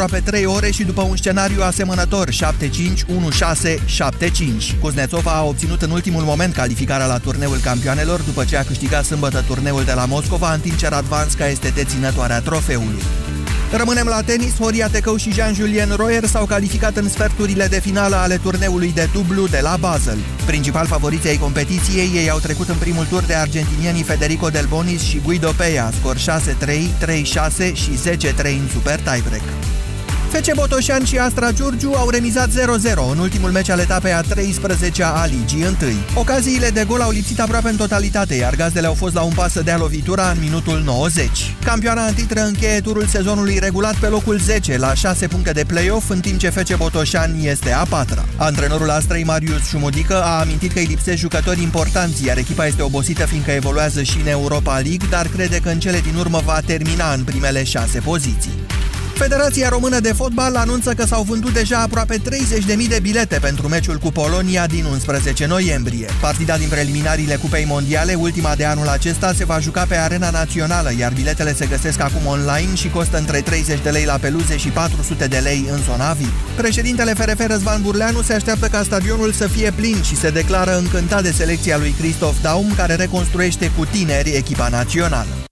aproape 3 ore și după un scenariu asemănător 7-5-1-6-7-5. Kuznetsova a obținut în ultimul moment calificarea la turneul campioanelor după ce a câștigat sâmbătă turneul de la Moscova, în timp ce Radvanska este deținătoarea trofeului. Rămânem la tenis, Horia Tecău și Jean-Julien Royer s-au calificat în sferturile de finală ale turneului de dublu de la Basel. Principal favoriții ai competiției, ei au trecut în primul tur de argentinienii Federico Del Bonis și Guido Peia, scor 6-3, 3-6 și 10-3 în super tiebreak. FC Botoșan și Astra Giurgiu au remizat 0-0 în ultimul meci al etapei a 13-a a Ligii 1. Ocaziile de gol au lipsit aproape în totalitate, iar gazdele au fost la un pas să dea lovitura în minutul 90. Campioana în titră încheie turul sezonului regulat pe locul 10, la 6 puncte de play-off, în timp ce FC Botoșan este a patra. Antrenorul Astrei Marius Șumudică a amintit că îi lipsesc jucători importanți, iar echipa este obosită fiindcă evoluează și în Europa League, dar crede că în cele din urmă va termina în primele șase poziții. Federația Română de Fotbal anunță că s-au vândut deja aproape 30.000 de bilete pentru meciul cu Polonia din 11 noiembrie. Partida din preliminariile Cupei Mondiale, ultima de anul acesta, se va juca pe arena națională, iar biletele se găsesc acum online și costă între 30 de lei la peluze și 400 de lei în zona VIP. Președintele FRF Răzvan Burleanu se așteaptă ca stadionul să fie plin și se declară încântat de selecția lui Christoph Daum, care reconstruiește cu tineri echipa națională.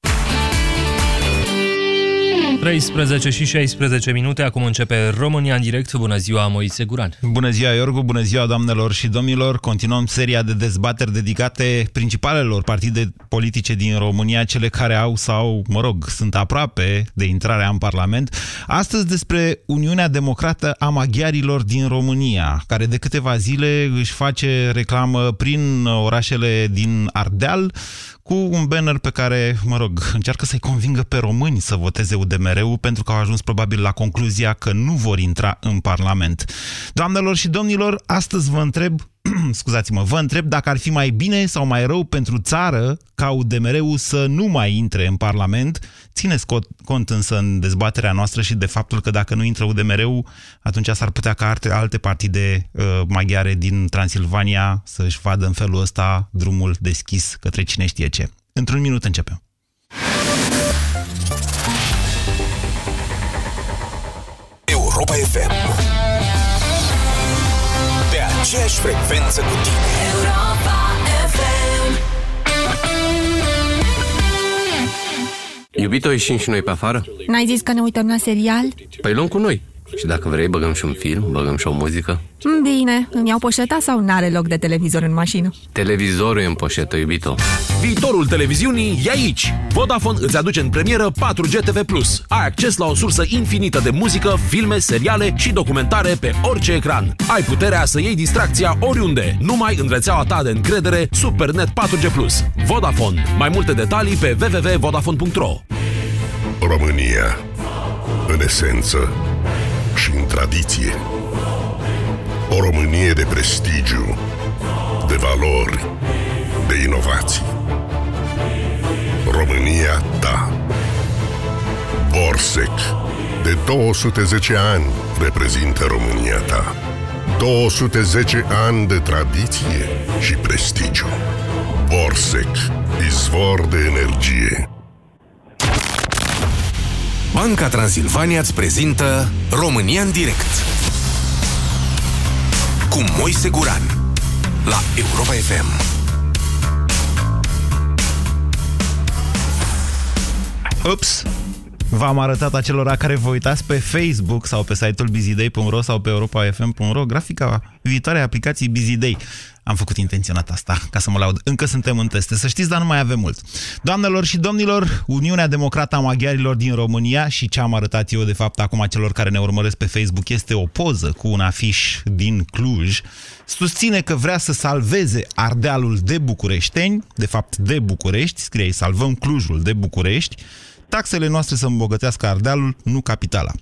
13 și 16 minute, acum începe România în direct. Bună ziua, Moise Guran. Bună ziua, Iorgu, bună ziua, doamnelor și domnilor. Continuăm seria de dezbateri dedicate principalelor partide politice din România, cele care au sau, mă rog, sunt aproape de intrarea în Parlament. Astăzi despre Uniunea Democrată a Maghiarilor din România, care de câteva zile își face reclamă prin orașele din Ardeal, cu un banner pe care, mă rog, încearcă să-i convingă pe români să voteze UDMR-ul pentru că au ajuns probabil la concluzia că nu vor intra în Parlament. Doamnelor și domnilor, astăzi vă întreb scuzați-mă, vă întreb dacă ar fi mai bine sau mai rău pentru țară ca UDMR-ul să nu mai intre în Parlament. Țineți cont însă în dezbaterea noastră și de faptul că dacă nu intră UDMR-ul, atunci s-ar putea ca alte partide uh, maghiare din Transilvania să-și vadă în felul ăsta drumul deschis către cine știe ce. Într-un minut începem. Europa FM aceeași frecvență cu tine. Europa FM. Iubito, ieșim și noi pe afară? N-ai zis că ne uităm la serial? Păi luăm cu noi. Și dacă vrei, băgăm și un film, băgăm și o muzică. Bine, îmi iau poșeta sau n-are loc de televizor în mașină? Televizorul e în poșetă, iubito. Viitorul televiziunii e aici. Vodafone îți aduce în premieră 4G TV+. Ai acces la o sursă infinită de muzică, filme, seriale și documentare pe orice ecran. Ai puterea să iei distracția oriunde, numai în rețeaua ta de încredere Supernet 4G+. Vodafone. Mai multe detalii pe www.vodafone.ro România. În esență și în tradiție. O Românie de prestigiu, de valori, de inovații. România ta. Borsec. De 210 ani reprezintă România ta. 210 ani de tradiție și prestigiu. Borsec. Izvor de energie. Banca Transilvania îți prezintă România în direct cu Moise Guran la Europa FM. Ups! V-am arătat acelora care vă uitați pe Facebook sau pe site-ul busyday.ro sau pe europafm.ro grafica viitoarei aplicații BusyDay. Am făcut intenționat asta, ca să mă laud. Încă suntem în teste, să știți, dar nu mai avem mult. Doamnelor și domnilor, Uniunea Democrată a Maghiarilor din România și ce am arătat eu, de fapt, acum celor care ne urmăresc pe Facebook, este o poză cu un afiș din Cluj, susține că vrea să salveze Ardealul de Bucureșteni, de fapt de București, scrie salvăm Clujul de București, taxele noastre să îmbogățească Ardealul, nu capitala.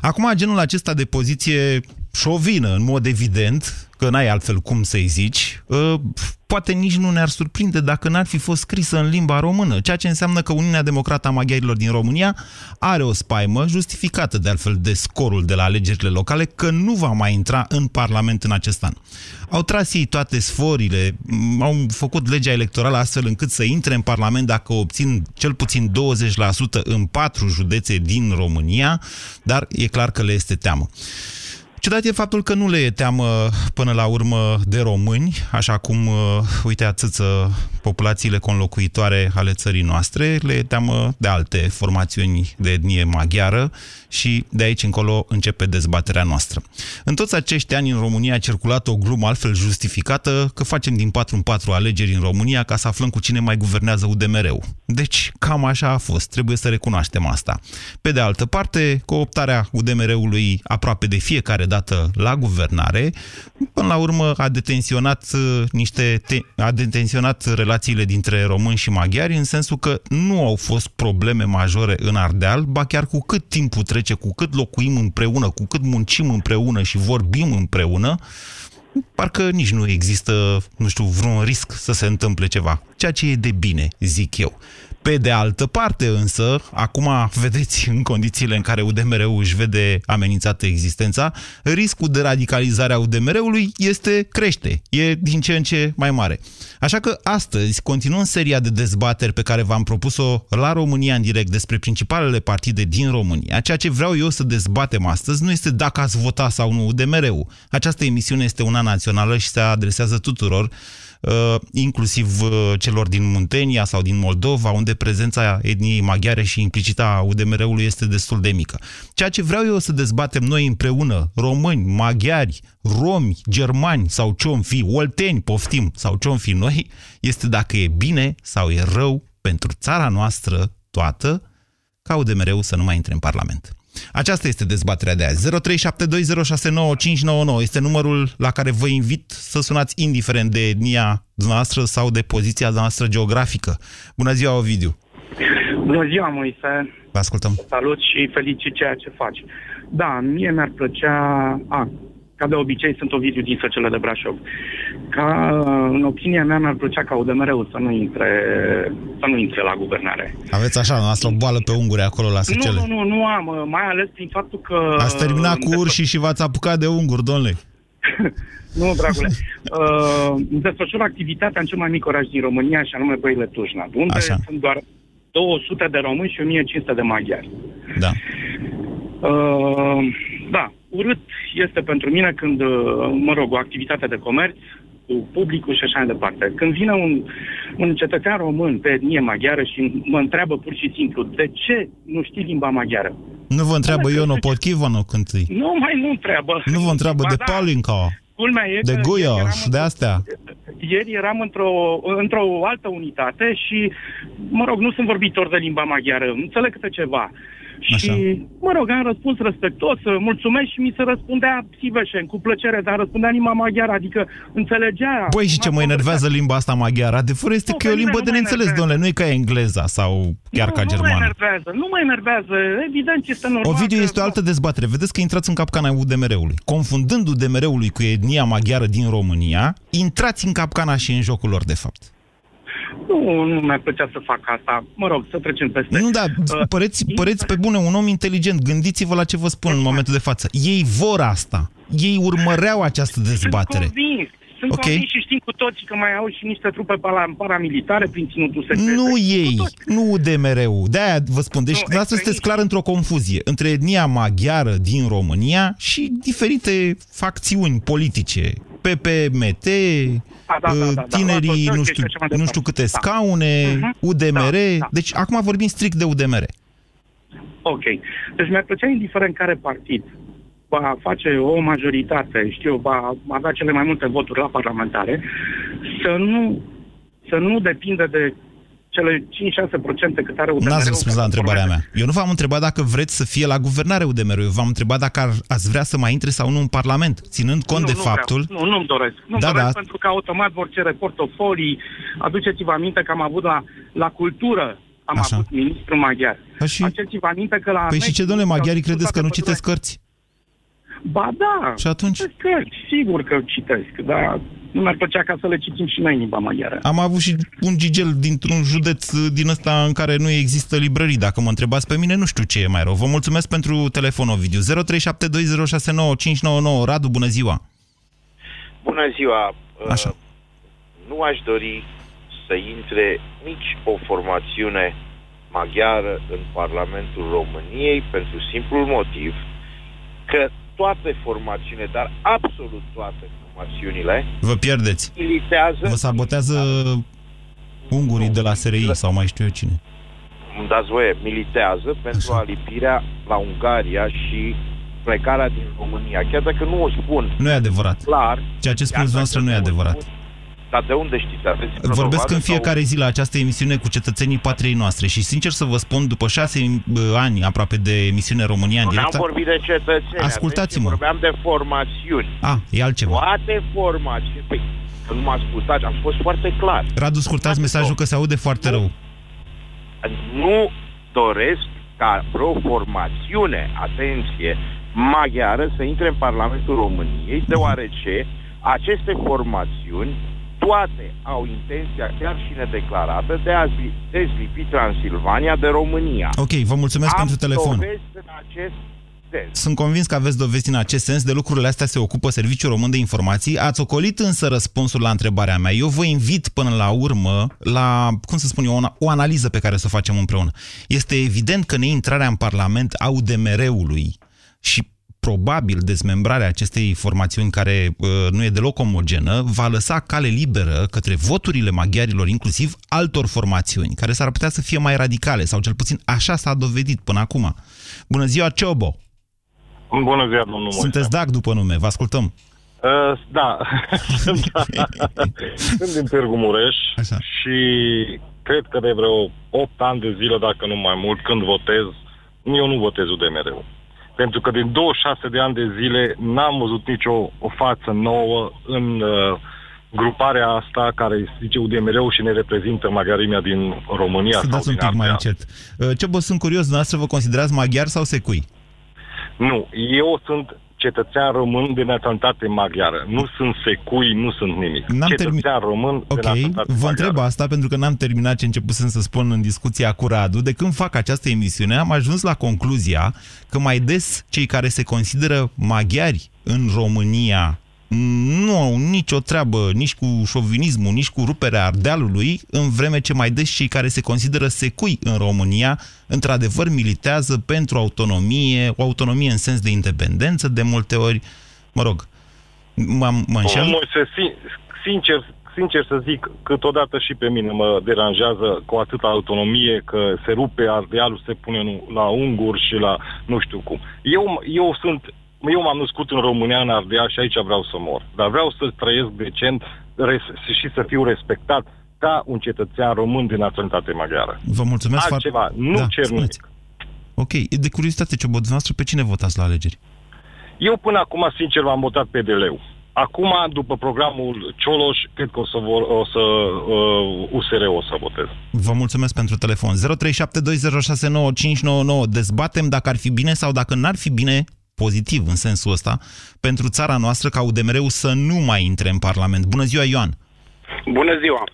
Acum, genul acesta de poziție șovină, în mod evident, că n-ai altfel cum să-i zici, ă, poate nici nu ne-ar surprinde dacă n-ar fi fost scrisă în limba română, ceea ce înseamnă că Uniunea Democrată a Maghiarilor din România are o spaimă justificată de altfel de scorul de la alegerile locale că nu va mai intra în Parlament în acest an. Au tras ei toate sforile, au făcut legea electorală astfel încât să intre în Parlament dacă obțin cel puțin 20% în patru județe din România, dar e clar că le este teamă. Ciudat e faptul că nu le e teamă până la urmă de români, așa cum, uh, uite, atâță populațiile conlocuitoare ale țării noastre, le e teamă de alte formațiuni de etnie maghiară și de aici încolo începe dezbaterea noastră. În toți acești ani în România a circulat o glumă altfel justificată că facem din 4 în 4 alegeri în România ca să aflăm cu cine mai guvernează UDMR-ul. Deci, cam așa a fost, trebuie să recunoaștem asta. Pe de altă parte, cooptarea UDMR-ului aproape de fiecare dată la guvernare, până la urmă a detenționat uh, niște te- a detenționat relațiile dintre români și maghiari în sensul că nu au fost probleme majore în Ardeal, ba chiar cu cât timpul trece, cu cât locuim împreună, cu cât muncim împreună și vorbim împreună, parcă nici nu există, nu știu, vreun risc să se întâmple ceva. Ceea ce e de bine, zic eu. Pe de altă parte însă, acum vedeți în condițiile în care UDMR-ul își vede amenințată existența, riscul de radicalizare a UDMR-ului este crește, e din ce în ce mai mare. Așa că astăzi continuăm seria de dezbateri pe care v-am propus-o la România în direct despre principalele partide din România. Ceea ce vreau eu să dezbatem astăzi nu este dacă ați vota sau nu UDMR-ul. Această emisiune este una națională și se adresează tuturor uh, inclusiv uh, celor din Muntenia sau din Moldova, unde prezența etniei maghiare și implicita a UDMR-ului este destul de mică. Ceea ce vreau eu să dezbatem noi împreună, români, maghiari, romi, germani sau ce fi, olteni, poftim, sau ce fi noi, este dacă e bine sau e rău pentru țara noastră toată ca UDMR-ul să nu mai intre în Parlament. Aceasta este dezbaterea de azi. 0372069599 este numărul la care vă invit să sunați indiferent de etnia noastră sau de poziția noastră geografică. Bună ziua, Ovidiu! Bună ziua, Moise! Vă ascultăm! Salut și felicit ceea ce faci. Da, mie mi-ar plăcea... A, ca de obicei, sunt Ovidiu din Săcele de Brașov. Ca, în opinia mea, mi-ar plăcea ca UDMR-ul să nu intre, să nu intre la guvernare. Aveți așa, noastră o boală pe unguri acolo la Săcele. Nu, nu, nu, nu am, mai ales prin faptul că... Ați terminat cu urșii și v-ați apucat de unguri, domnule. nu, dragule. Uh, desfășur activitatea în cel mai mic oraș din România, și anume Băile Tujna, unde Așa. sunt doar 200 de români și 1500 de maghiari. Da. Uh, da, urât este pentru mine când, uh, mă rog, o activitate de comerț cu publicul și așa mai departe. Când vine un, un cetățean român pe etnie maghiară și mă întreabă pur și simplu de ce nu știi limba maghiară, Nu vă întreabă Bă, Iono că- Potkivanu când îi... nu mai nu întreabă. Nu vă întreabă Ba de da, Paulinca, Culmea e de că Guia ieri eram și de astea. Ieri eram într-o, într-o altă unitate și, mă rog, nu sunt vorbitor de limba maghiară, înțeleg câte ceva. Și, Așa. mă rog, am răspuns respectos, mulțumesc și mi se răspundea Siveșen, cu plăcere, dar răspundea în limba maghiară, adică înțelegea. Băi, și ce mă enervează limba asta maghiară? Adevărul este Nu, că e o pe mine limbă nu de mă neînțeles, enervează. domnule, nu e ca engleza sau chiar nu, ca Nu mă germană. enervează, nu mă enervează, evident este normal. Ovidiu, că- este o altă dezbatere. Vedeți că intrați în capcana UDMR-ului. Confundând UDMR-ului cu etnia maghiară din România, intrați în capcana și în jocul lor, de fapt. Nu, nu mi-ar plăcea să fac asta. Mă rog, să trecem peste. Nu, da, Uh, păreți, păreți pe bune un om inteligent. Gândiți-vă la ce vă spun în momentul de față. Ei vor asta. Ei urmăreau această dezbatere. Sunt convins. Sunt Ok. convins și știm cu toții că mai au și niște trupe para- paramilitare prin ținutul secret. Nu ei, Cu toți. nu UDMR-ul. De-aia vă spun. Deci, Nu, dumneavoastră sunteți aici- clar într-o confuzie între etnia maghiară din România și diferite facțiuni politice. PPMT, Da, da, da, da, da, tinerii, da, nu ok, știu, și așa mai nu departe. știu câte Da. scaune, Mhm. UDMR. Da, da. Deci, acum vorbim strict de UDMR. Ok. Deci mi-ar plăcea, indiferent care partid va face o majoritate, știu, va avea cele mai multe voturi la parlamentare, să nu, să nu depindă de cele 5-6% cât are UDMR-ul. N-ați răspuns la întrebarea mea. Eu nu v-am întrebat dacă vreți să fie la guvernare UDMR. Eu v-am întrebat dacă ar, ați vrea să mai intre sau nu în Parlament, ținând cont nu, de nu faptul... Vreau. Nu, nu-mi doresc. Nu-mi Da, doresc da. pentru că automat vor cere portofolii. Aduceți-vă aminte că am avut la, la cultură, am Așa. avut ministru maghiar. A, și- Aduceți-vă aminte că la... Păi și ce, domnule, maghiarii credeți că nu citesc citesc cărți? Ba da. Și atunci? Citesc cărți, sigur că citesc, dar nu mi-ar plăcea ca să le citim și noi în limba maghiară. Am avut și un gigel dintr-un județ uh, din ăsta în care nu există librării. Dacă mă întrebați pe mine, nu știu ce e mai rău. Vă mulțumesc pentru telefon, Ovidiu. 0372069599. Radu, bună ziua! Bună ziua! Așa. Uh, Nu aș dori să intre nici o formațiune maghiară în Parlamentul României pentru simplul motiv că toate formațiunile, dar absolut toate formațiunile, Vă pierdeți. militează... Vă sabotează ungurii de la SRI sau mai știu eu cine. Îmi dați voie, militează pentru Așa. alipirea la Ungaria și plecarea din România. Chiar dacă nu o spun Nu e adevărat. clar... Ceea ce chiar spuneți noastră dacă nu e o adevărat. spun- Dar de unde știți? Aveți vreo Vorbesc dovadă în sau- fiecare zi la această emisiune cu cetățenii patriei noastre și sincer să vă spun, după șase bă, ani aproape de emisiune România în Nu direct... am vorbit de cetățeni. Ascultați-mă. atenție, Vorbeam de formațiuni. A, e altceva. Toate formațiuni. Păi, că nu mă ascultați, am fost foarte clar. Radu, scurtați mesajul că se aude foarte rău. Nu doresc ca vreo formațiune, atenție, maghiară să intre în Parlamentul României, deoarece aceste formațiuni toate au intenția chiar și nedeclarată de a zi- dezlipi Transilvania de România. Ok, vă mulțumesc Am pentru telefon. dovezi în acest sens. Sunt convins că aveți dovezi în acest sens, de lucrurile astea se ocupă Serviciul Român de Informații. Ați ocolit însă răspunsul la întrebarea mea. Eu vă invit până la urmă la, cum să spun eu, o, o analiză pe care să o facem împreună. Este evident că neintrarea în Parlament a UDMR-ului și probabil dezmembrarea acestei formațiuni care uh, nu e deloc omogenă, va lăsa cale liberă către voturile maghiarilor, inclusiv altor formațiuni, care s-ar putea să fie mai radicale, sau cel puțin așa s-a dovedit până acum. Bună ziua, Ciobo! Bună ziua, domnul Moise. Sunteți Dag după nume, vă ascultăm. Uh, da. Sunt din Târgu Mureș Așa. și cred că de vreo 8 ani de zile, dacă nu mai mult, când votez, eu nu votez UDMR-ul. Pentru că din 26 de ani de zile n-am văzut nicio o față nouă în uh, gruparea asta care se zice UDMR-ul și ne reprezintă maghiarimea din România. Să sau dați un din pic mai Ardeal. încet. Uh, Ce bă, sunt curios, dumneavoastră vă considerați maghiar sau secui? Nu, eu sunt cetățean român de naționalitate maghiară. Nu sunt secui, nu sunt nimic. N-am cetățean român de Ok, naționalitate vă maghiară. întreb asta pentru că n-am terminat ce începusem să spun în discuția cu Radu. De când fac această emisiune am ajuns la concluzia că mai des cei care se consideră maghiari în România nu au nicio treabă nici cu șovinismul, nici cu ruperea Ardealului, în vreme ce mai des cei care se consideră secui în România, într-adevăr militează pentru autonomie, o autonomie în sens de independență, de multe ori, mă rog, m-am, mă înșel? Moise, sin- sincer, sincer să zic, câteodată și pe mine mă deranjează cu atâta autonomie că se rupe Ardealul, se pune nu- la unguri și la nu știu cum. Eu, eu sunt eu m-am născut în România, în Ardeal și aici vreau să mor. Dar vreau să trăiesc decent res- și să fiu respectat ca un cetățean român de naționalitate maghiară. Vă mulțumesc Altceva, foarte... nu cer spuneți. Ok, de curiozitate, ce dumneavoastră, pe cine votați la alegeri? Eu până acum, sincer, m-am votat PDL-ul. Acum, după programul Cioloș, cred că o să, vor, o să uh, USR o să votez. Vă mulțumesc pentru telefon. 0372069599. Dezbatem dacă ar fi bine sau dacă n-ar fi bine, pozitiv în sensul ăsta, pentru țara noastră ca UDMR-ul să nu mai intre în Parlament. Bună ziua, Ioan! Bună ziua!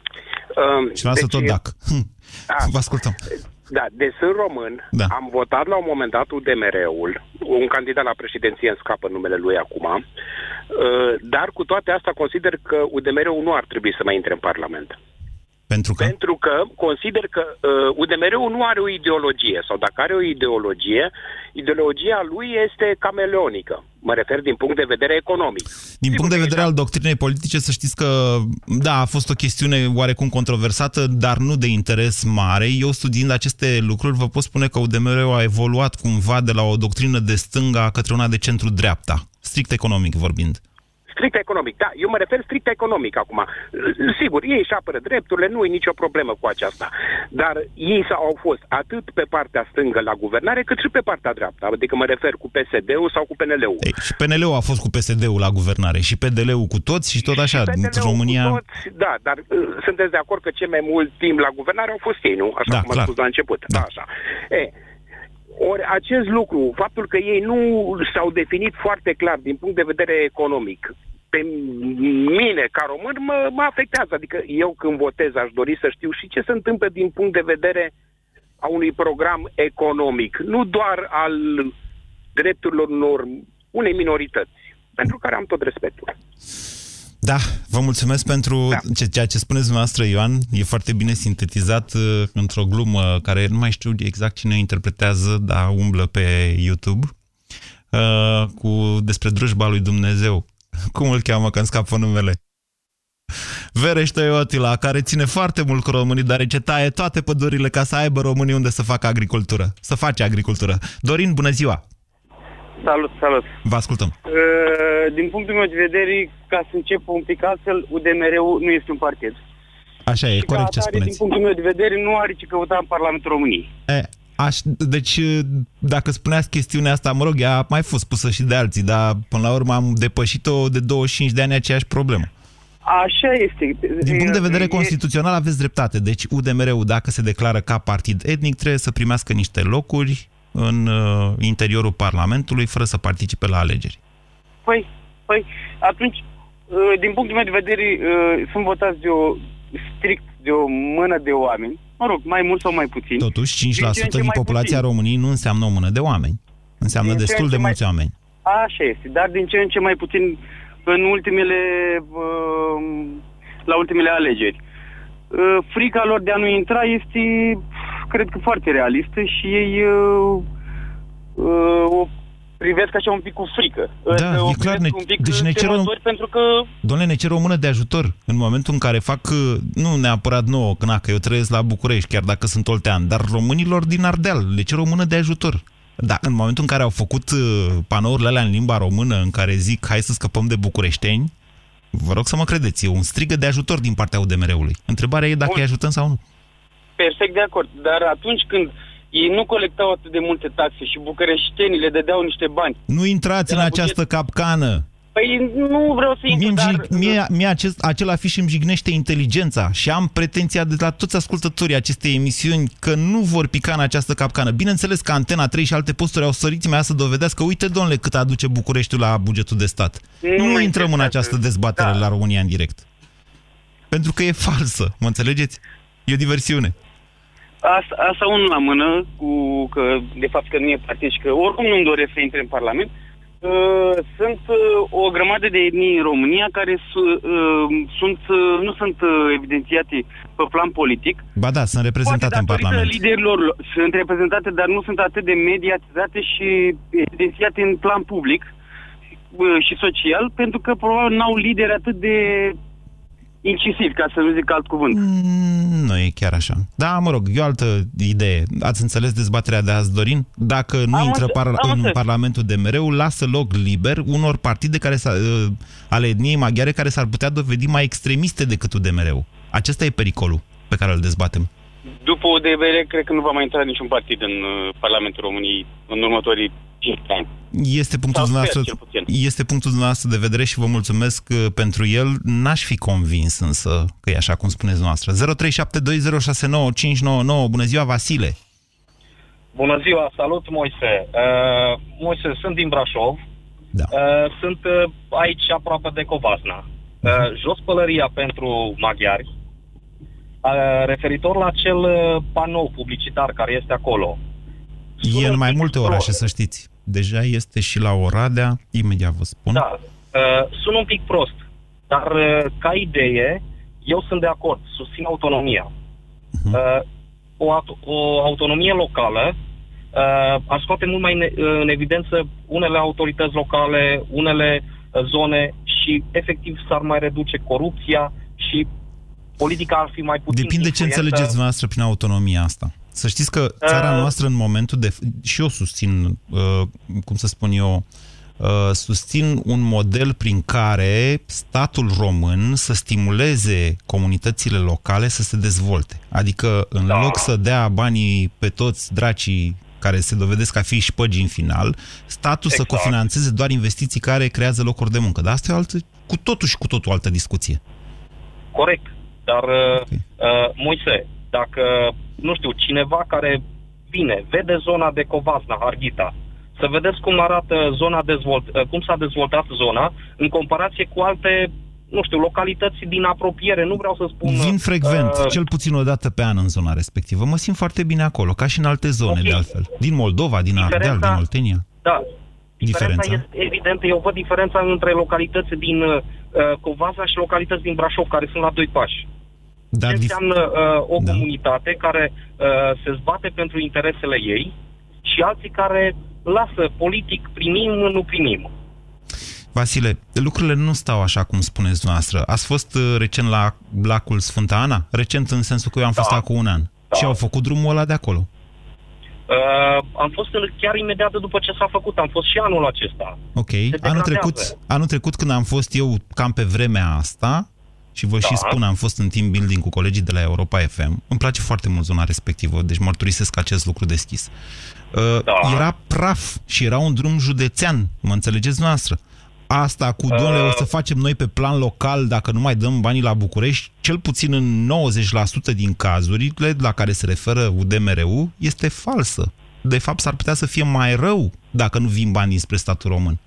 Um, Și lasă tot dac. Hm, Ah. Vă ascultăm. Da, deci sunt român, Da. am votat la un moment dat UDMR-ul, un candidat la președinție îmi scapă numele lui acum, uh, dar cu toate astea consider că UDMR-ul nu ar trebui să mai intre în Parlament. Pentru că? Pentru că consider că uh, UDMR-ul nu are o ideologie, sau dacă are o ideologie, ideologia lui este cameleonică. Mă refer din punct de vedere economic. Din punct de vedere al doctrinei politice, să știți că, da, a fost o chestiune oarecum controversată, dar nu de interes mare. Eu, studiind aceste lucruri, vă pot spune că UDMR a evoluat cumva de la o doctrină de stânga către una de centru-dreapta, strict economic vorbind. Strict economic, da. Eu mă refer strict economic acum. Sigur, ei își apără drepturile, nu e nicio problemă cu aceasta. Dar ei s- au fost atât pe partea stângă la guvernare, cât și pe partea dreaptă. Adică mă refer cu PSD-ul sau cu PNL-ul. Ei, și PNL-ul a fost cu PSD-ul la guvernare și PDL-ul cu toți și tot așa. În PNL-ul România... Cu toți, da, dar uh, sunteți de acord că cel mai mult timp la guvernare au fost ei, nu? Așa Da, cum am clar. spus la început. Da. Așa. E, ori acest lucru, faptul că ei nu s-au definit foarte clar din punct de vedere economic, pe mine, ca român, mă, mă afectează. Adică eu când votez aș dori să știu și ce se întâmplă din punct de vedere a unui program economic, nu doar al drepturilor unor, unei minorități, pentru care am tot respectul. Da, vă mulțumesc pentru Da. ce- ceea ce spuneți dumneavoastră, Ioan. E foarte bine sintetizat uh, într-o glumă care nu mai știu exact cine o interpretează, dar umblă pe YouTube. uh, cu despre drujba lui Dumnezeu. Cum îl cheamă, că îmi scapă numele? Vereș Toiotila, care ține foarte mult cu românii, deoarece taie toate pădurile ca să aibă românii unde să facă agricultură. Să face agricultură. Dorin, bună ziua! Salut, salut! Vă ascultăm! Uh, din punctul meu de vedere, ca să încep un pic altfel, UDMR-ul nu este un partid. Așa e, Și ca corect ce atare, Din spuneți. punctul meu de vedere, nu are ce căuta în Parlamentul României. E, aș, deci, dacă spuneați chestiunea asta, mă rog, ea a mai fost pusă și de alții, dar până la urmă am depășit-o de 25 de ani aceeași problemă. Așa este. Din punct de vedere E- constituțional aveți dreptate. Deci UDMR-ul, dacă se declară ca partid etnic, trebuie să primească niște locuri în uh, interiorul Parlamentului fără să participe la alegeri. Păi, păi, atunci, uh, din punctul meu de vedere, uh, sunt votați de o, strict de o mână de oameni, mă rog, mai mult sau mai puțin. Totuși, 5% Din ce în ce din mai populația puțin. României nu înseamnă o mână de oameni. Înseamnă Din ce în destul ce de mai- mulți oameni. Așa este, dar din ce în ce mai puțin în ultimele, uh, la ultimele alegeri. Uh, frica lor de a nu intra este, cred că, foarte realistă și ei uh, uh, o privesc așa un pic cu frică. Da, o e clar, privesc ne- un pic deci ne cer o- temători pentru că Doamne, ne cer o mână de ajutor în momentul în care fac, uh, nu neapărat nouă, că, na, că eu trăiesc la București, chiar dacă sunt oltean, dar românilor din Ardeal le cer o mână de ajutor. Da, în momentul în care au făcut uh, panourile alea în limba română, în care zic hai să scăpăm de bucureșteni, vă rog să mă credeți, e un strigă de ajutor din partea UDMR-ului. Întrebarea e dacă Bun. îi ajutăm sau nu. Perfect de acord. Dar atunci când ei nu colectau atât de multe taxe și bucureștenii le dădeau niște bani, Nu intrați De în la această capcană. păi nu vreau să intru, Mie, îmi dar... jig, mie, mie acest, acel afiș îmi jignește inteligența și am pretenția de la toți ascultătorii acestei emisiuni că nu vor pica în această capcană. Bineînțeles că Antena 3 și alte posturi au sărit mea să dovedească, uite, domnule, cât aduce Bucureștiul la bugetul de stat. Nu Nu, mă nu intrăm în interesează. această dezbatere Da. la România în direct. Pentru că e falsă, mă înțelegeți? E o diversiune. Asta, asta unul la mână, cu că de fapt că nu e partid și că oricum nu-mi doresc să intre în Parlament. Uh, sunt uh, o grămadă de etnii în România care su- uh, sunt, uh, nu sunt uh, evidențiate pe plan politic. Ba da, sunt reprezentate în datorită Parlament. liderilor lor. sunt reprezentate, dar nu sunt atât de mediatizate și evidențiate în plan public uh, și social, pentru că probabil n-au lideri atât de incisivi, ca să nu zic alt cuvânt. Mm, Nu e chiar așa. Da, mă rog, e o altă idee. Ați înțeles dezbaterea de azi, Dorin? Dacă nu Am intră înțe- par- am în înțeles. Parlamentul de mereu, lasă loc liber unor partide care s- uh, ale etniei maghiare care s-ar putea dovedi mai extremiste decât UDMR-ul. Acesta e pericolul pe care îl dezbatem. După ODMR, cred că nu va mai intra niciun partid în uh, Parlamentul României în următorii 5 ani. Este punctul, Sau sper, dumneavoastră, cel puțin. este punctul dumneavoastră de vedere și vă mulțumesc uh, pentru el. N-aș fi convins însă că e așa cum spuneți noastră. 0372069599. Bună ziua, Vasile! Bună ziua, salut Moise. Uh, Moise, sunt din Brașov. Da. Uh, sunt uh, aici aproape de Covasna. Uh, jos pălăria pentru maghiari. Uh, referitor la acel uh, panou publicitar care este acolo. E în mai multe orașe, să știți. Deja este și la Oradea, imediat vă spun. Da, uh, sună un pic prost, dar uh, ca idee, eu sunt de acord, susțin autonomia. Uh, o, aut- o autonomie locală uh, ar scoate mult mai ne- în evidență unele autorități locale, unele uh, zone și efectiv s-ar mai reduce corupția și politica ar fi mai puțin Depinde ce influentă. înțelegeți dumneavoastră prin autonomia asta. Să știți că țara Uh. noastră în momentul de... Și eu susțin, uh, cum să spun eu, uh, susțin un model prin care statul român să stimuleze comunitățile locale să se dezvolte. Adică în Da. loc să dea banii pe toți dracii care se dovedesc a fi șpăgi în final, statul să Exact. cofinanțeze doar investiții care creează locuri de muncă. Dar asta e o altă, cu totul și cu totul altă discuție. Corect. Dar, uh, uh, Moise, dacă, nu știu, cineva care vine, vede zona de Covasna, Harghita, să vedeți cum arată zona dezvolt, uh, cum s-a dezvoltat zona în comparație cu alte, nu știu, localități din apropiere. Nu vreau să spun... Vin frecvent, uh, cel puțin o dată pe an în zona respectivă. Mă simt foarte bine acolo, ca și în alte zone, de altfel. Din Moldova, din Ardeal, Diferența- din Oltenia. Da. Diferența, Diferența? este evidentă. Eu văd diferența între localități din uh, Covasna și localități din Brașov, care sunt la doi pași. Dar Ce dif- înseamnă uh, o Da. comunitate care uh, se zbate pentru interesele ei și alții care lasă, politic primim, nu primim. Vasile, lucrurile nu stau așa cum spuneți noastră. Ați fost uh, recent la lacul Sfânta Ana? Recent în sensul că eu am fost Da. acum un an. Da. Și au făcut drumul ăla de acolo. Uh, am fost în, chiar imediat după ce s-a făcut, am fost și anul acesta. Ok. Anul degradează. trecut, anul trecut când am fost eu cam pe vremea asta, și vă Da. și spun, am fost în team building cu colegii de la Europa FM. Îmi place foarte mult zona respectivă, deci mărturisesc acest lucru deschis. Uh, Da. Era praf și era un drum județean, mă înțelegeți noastră. Asta cu, domnule, o să facem noi pe plan local dacă nu mai dăm banii la București, cel puțin în 90% din cazurile la care se referă UDMRU, este falsă. De fapt, s-ar putea să fie mai rău dacă nu vin banii spre statul român.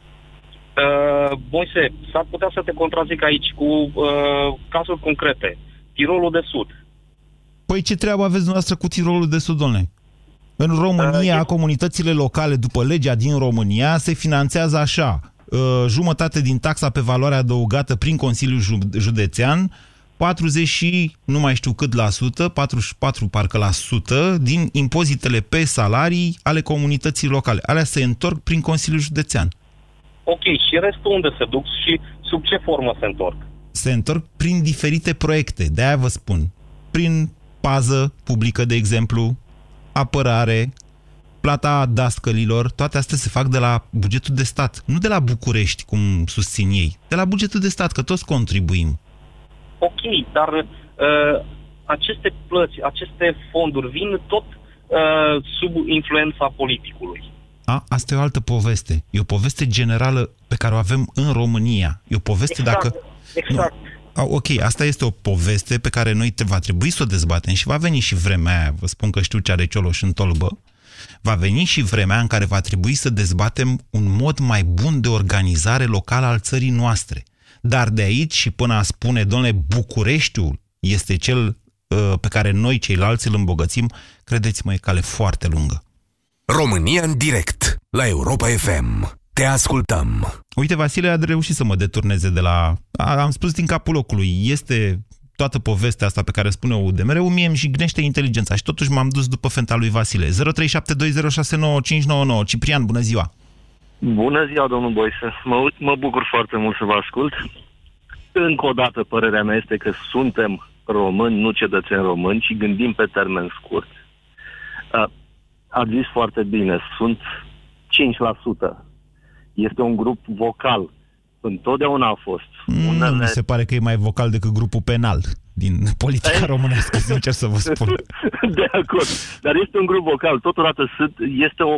Uh, Moise, s-ar putea să te contrazic aici cu uh, cazuri concrete. Tirolul de Sud. Păi ce treabă aveți dumneavoastră cu Tirolul de Sud, domnule? În România, comunitățile locale, după legea din România, se finanțează așa. uh, Jumătate din taxa pe valoare adăugată prin Consiliul Ju- Județean, 40 și nu mai știu cât la sută, 44 parcă la sută, din impozitele pe salarii ale comunității locale. Alea se întorc prin Consiliul Județean. Ok, și restul unde se duc și sub ce formă se întorc? se întorc prin diferite proiecte. De-aia vă spun. Prin pază publică, de exemplu, apărare, plata dascălilor, toate astea se fac de la bugetul de stat. Nu de la București, cum susțin ei. De la bugetul de stat, că toți contribuim. Ok, dar uh, aceste plăți, aceste fonduri vin tot uh, sub influența politicului. A, asta e o altă poveste. E o poveste generală pe care o avem în România. E o poveste Exact, dacă... exact. A, ok, asta este o poveste pe care noi te va trebui să o dezbatem și va veni și vremea aia, vă spun că știu ce are Cioloș în tolbă, va veni și vremea în care va trebui să dezbatem un mod mai bun de organizare locală al țării noastre. Dar de aici și până a spune, domnule, Bucureștiul este cel uh, pe care noi ceilalți îl îmbogățim, credeți-mă, e cale foarte lungă. România în direct la Europa FM. Te ascultăm. Uite, Vasile a reușit să mă deturneze de la... A, am spus din capul locului. Este toată povestea asta pe care spune UDMR-ul, mie îmi jignește inteligența și totuși m-am dus după fenta lui Vasile. 0372069599. Ciprian, bună ziua! Bună ziua, domnul Boise. Mă, mă bucur foarte mult să vă ascult. Încă o dată, părerea mea este că suntem români, nu cetățeni români, și gândim pe termen scurt. Uh, Ați zis foarte bine, sunt 5%. Este un grup vocal. Întotdeauna a fost. Nu mi se pare că e mai vocal decât grupul penal din politica românească, sincer să vă spun. De acord. Dar este un grup vocal. Totodată sunt, este o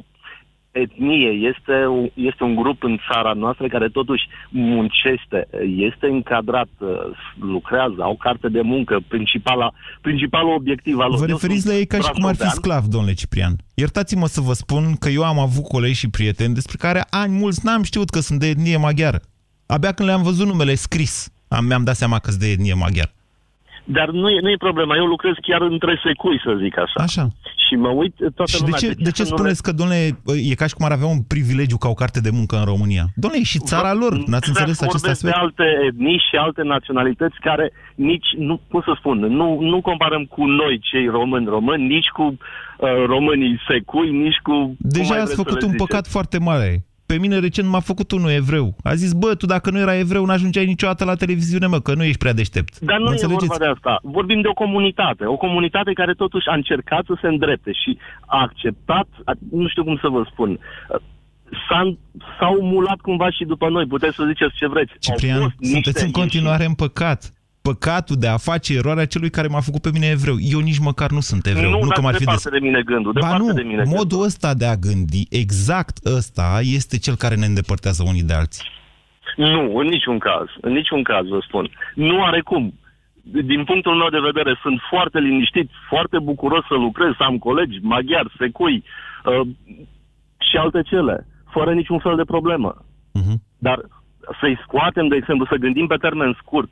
etnie, este, un- este un grup în țara noastră care totuși muncește, este încadrat, uh, lucrează, au carte de muncă, principala, principalul obiectiv al lor. Vă Eu referiți sunt la ei ca și cum ar fi brașovean. sclav, domnule Ciprian. Iertați-mă să vă spun că eu am avut colegi și prieteni despre care ani mulți n-am știut că sunt de etnie maghiară. Abia când le-am văzut numele scris, am, mi-am dat seama că sunt de etnie maghiară. Dar nu e, nu e problema, eu lucrez chiar între secui, să zic așa. Așa. Și mă uit toată Și de lumea... ce, de ce să nu spuneți că, domnule, e ca și cum ar avea un privilegiu ca o carte de muncă în România? Domnule, e și țara lor, n-ați înțeles acest vorbesc de aspect? alte etnii și alte naționalități care nici, nu, cum să spun, nu, nu comparăm cu noi, cei români români, nici cu uh, românii secui, nici cu... cum mai Deja vreți ați să făcut le un ziceți. păcat foarte mare. Pe mine recent m-a făcut unul evreu. A zis, bă, tu dacă nu erai evreu, n-ajungeai niciodată la televiziune, mă, că nu ești prea deștept. Dar nu Mă e înțelegeți? vorba de asta. Vorbim de o comunitate. O comunitate care totuși a încercat să se îndrepte și a acceptat, a- nu știu cum să vă spun, uh, s-a, s-au mulat cumva și după noi. Puteți să ziceți ce vreți. Au Ciprian, fost niște sunteți în continuare în păcat. Păcatul de a face eroarea celui care m-a făcut pe mine evreu. Eu nici măcar nu sunt evreu. Nu, nu dar că m-ar fi departe des... de mine gândul. Ba Departe nu, de mine gândul. modul ăsta de a gândi, exact ăsta, este cel care ne îndepărtează unii de alții. Nu, în niciun caz. În niciun caz, vă spun. Nu are cum. Din punctul meu de vedere, sunt foarte liniștit, foarte bucuros să lucrez, să am colegi maghiari, secui uh, și alte cele, fără niciun fel de problemă. Mhm. Dar să-i scoatem, de exemplu, să gândim pe termen scurt,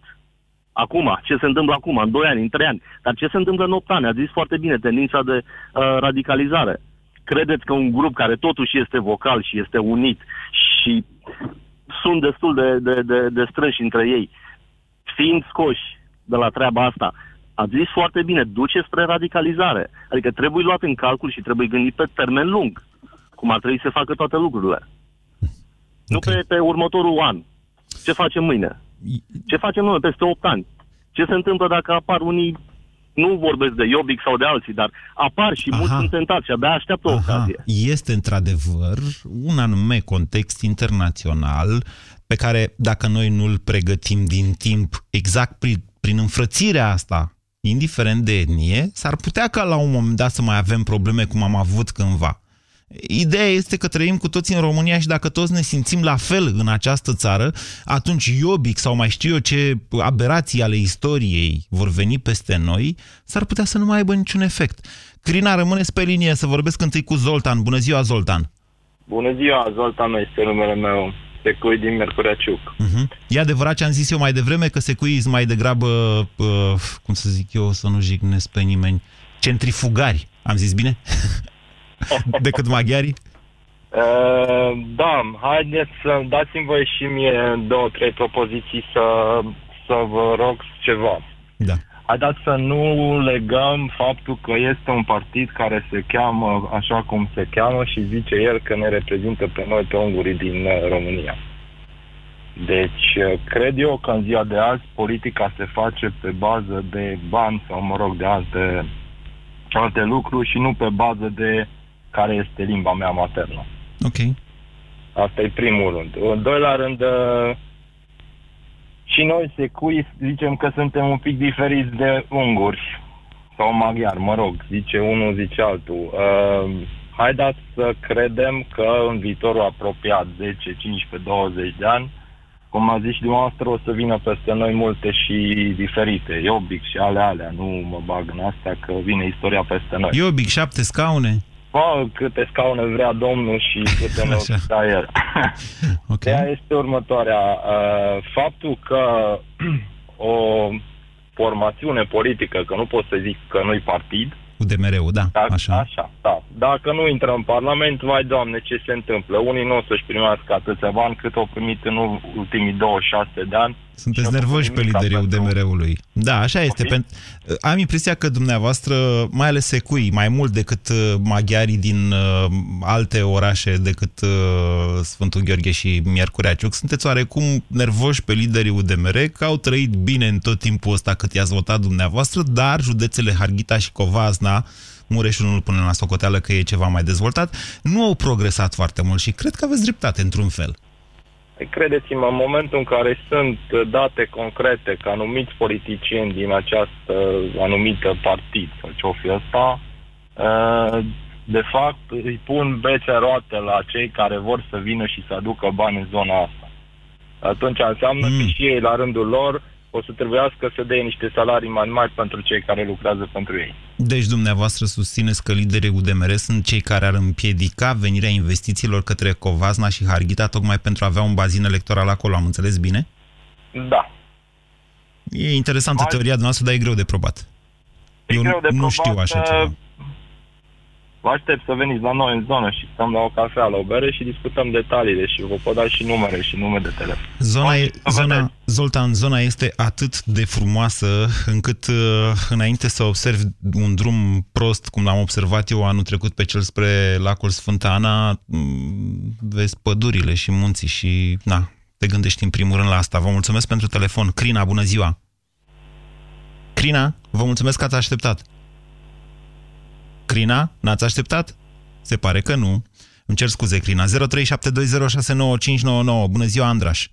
acum, ce se întâmplă acum, în 2 ani, în 3 ani, dar ce se întâmplă în 8 ani, a zis foarte bine, tendința de uh, radicalizare. Credeți că un grup care totuși este vocal și este unit și sunt destul de, de, de, de strânși între ei, fiind scoși de la treaba asta, a zis foarte bine, duce spre radicalizare. Adică trebuie luat în calcul și trebuie gândit pe termen lung. cum ar trebui să facă toate lucrurile. Nu pe, pe următorul an. Ce facem mâine? Ce facem noi peste 8 ani? Ce se întâmplă dacă apar unii, nu vorbesc de Iobic sau de alții, dar apar și mulți sunt tentați și abia așteaptă o ocazie. Este într-adevăr un anume context internațional pe care, dacă noi nu-l pregătim din timp exact prin, prin înfrățirea asta, indiferent de etnie, s-ar putea ca la un moment dat să mai avem probleme cum am avut cândva. Ideea este că trăim cu toți în România și dacă toți ne simțim la fel în această țară, atunci Iobic sau mai știu eu ce aberații ale istoriei vor veni peste noi, s-ar putea să nu mai aibă niciun efect. Crina, rămâneți pe linie să vorbesc întâi cu Zoltan. Bună ziua, Zoltan! Bună ziua, Zoltan este numele meu. Secui din Mercurea Ciuc. Uh-huh. E adevărat ce am zis eu mai devreme, că secui mai degrabă, uh, cum să zic eu, să nu jignesc pe nimeni, centrifugari. Am zis bine? decât maghiarii? Uh, da, haideți să dați-mi voi și mie două, trei propoziții să, să vă rog ceva. Da. Haideți să nu legăm faptul că este un partid care se cheamă așa cum se cheamă și zice el că ne reprezintă pe noi, pe ungurii din uh, România. Deci, uh, cred eu că în ziua de azi politica se face pe bază de bani sau, mă rog, de alte, alte lucruri și nu pe bază de care este limba mea maternă. Ok. Asta e primul rând. În doilea rând, uh, și noi, secui, zicem că suntem un pic diferiți de unguri sau maghiari, mă rog, zice unul, zice altul. Uh, haideți să credem că în viitorul apropiat, 10, 15, 20 de ani, cum a zis și dumneavoastră, o să vină peste noi multe și diferite. Iobic și ale alea, nu mă bag în asta, că vine istoria peste noi. Iobic, șapte scaune? Bă, câte scaune vrea domnul și câte nu da el. okay. Ea este următoarea. Uh, faptul că o formațiune politică, că nu pot să zic că nu-i partid, UDMR-ul, da, dacă, așa. Așa, da. Dacă nu intră în Parlament, vai doamne, ce se întâmplă? Unii nu o să-și primească atâția bani cât au primit în ultimii 26 de ani. Sunteți nervoși pe liderii UDMR-ului. Da, așa este. Okay. Am impresia că dumneavoastră, mai ales secui, mai mult decât uh, maghiarii din uh, alte orașe decât uh, Sfântul Gheorghe și Miercurea Ciuc, sunteți oarecum nervoși pe liderii UDMR, că au trăit bine în tot timpul ăsta cât i-ați votat dumneavoastră, dar județele Harghita și Covazna Mureșul nu-l pune la socoteală că e ceva mai dezvoltat, nu au progresat foarte mult și cred că aveți dreptate într-un fel. Credeți-mă, în momentul în care sunt date concrete că anumiți politicieni din această anumită partid sau ce-o fi ăsta, uh, de fapt îi pun bețe roate la cei care vor să vină și să aducă bani în zona asta. Atunci înseamnă mm. că și ei, la rândul lor, o să trebuiască să dea niște salarii mai mari pentru cei care lucrează pentru ei. Deci dumneavoastră susțineți că liderii UDMR sunt cei care ar împiedica venirea investițiilor către Covazna și Harghita tocmai pentru a avea un bazin electoral acolo, am înțeles bine? Da. E interesantă Alt... teoria noastră, dar e greu de probat. E Eu greu de nu probat, știu așa ceva. Vă aștept să veniți la noi în zonă și stăm la o cafea, la o bere și discutăm detaliile și vă pot da și numere și nume de telefon. Zona, e, zona, Zoltan, zona este atât de frumoasă încât uh, înainte să observ un drum prost, cum l-am observat eu anul trecut pe cel spre lacul Sfânta Ana, mm, vezi pădurile și munții și na, te gândești în primul rând la asta. Vă mulțumesc pentru telefon. Crina, bună ziua! Crina, vă mulțumesc că ați așteptat. Crina, n-ați așteptat? Se pare că nu. Îmi cer scuze, Crina. 0372069599. Bună ziua, Andraș.